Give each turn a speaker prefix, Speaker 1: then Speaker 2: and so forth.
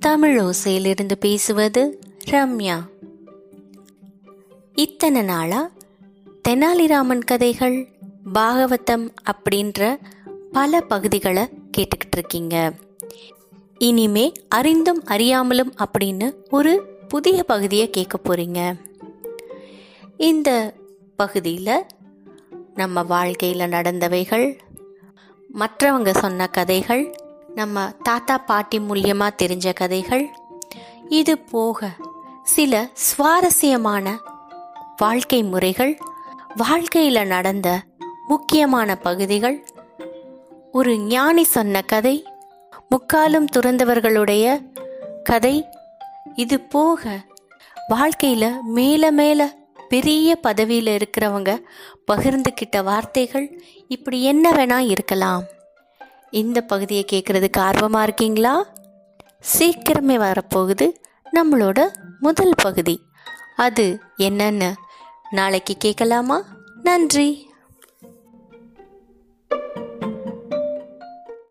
Speaker 1: தமிழ் ஓசையிலிருந்து பேசுவது ரம்யா. இத்தனை நாளா தெனாலிராமன் கதைகள் பாகவதம் அப்படின்ற பல பகுதிகளை கேட்டுக்கிட்டு இருக்கீங்க. இனிமே அறிந்தும் அறியாமலும் அப்படின்னு ஒரு புதிய பகுதியை கேட்க போறீங்க. இந்த பகுதியில் நம்ம வாழ்க்கையில் நடந்தவைகள் மற்றவங்க சொன்ன கதைகள் நம்ம தாத்தா பாட்டி மூலியமாக தெரிஞ்ச கதைகள். இது போக சில சுவாரஸ்யமான வாழ்க்கை முறைகள் வாழ்க்கையில் நடந்த முக்கியமான பகுதிகள். ஒரு ஞானி சொன்ன கதை முக்காலும் துறந்தவர்களுடைய கதை. இது போக வாழ்க்கையில் மேலே மேலே பெரிய பதவியில் இருக்கிறவங்க பகிர்ந்துக்கிட்ட வார்த்தைகள். இப்படி என்ன வேணா இருக்கலாம். இந்த பகுதியை கேட்குறதுக்கு ஆர்வமாக இருக்கீங்களா? சீக்கிரமே வரப்போகுது நம்மளோட முதல் பகுதி. அது என்னன்னு நாளைக்கு கேட்கலாமா? நன்றி.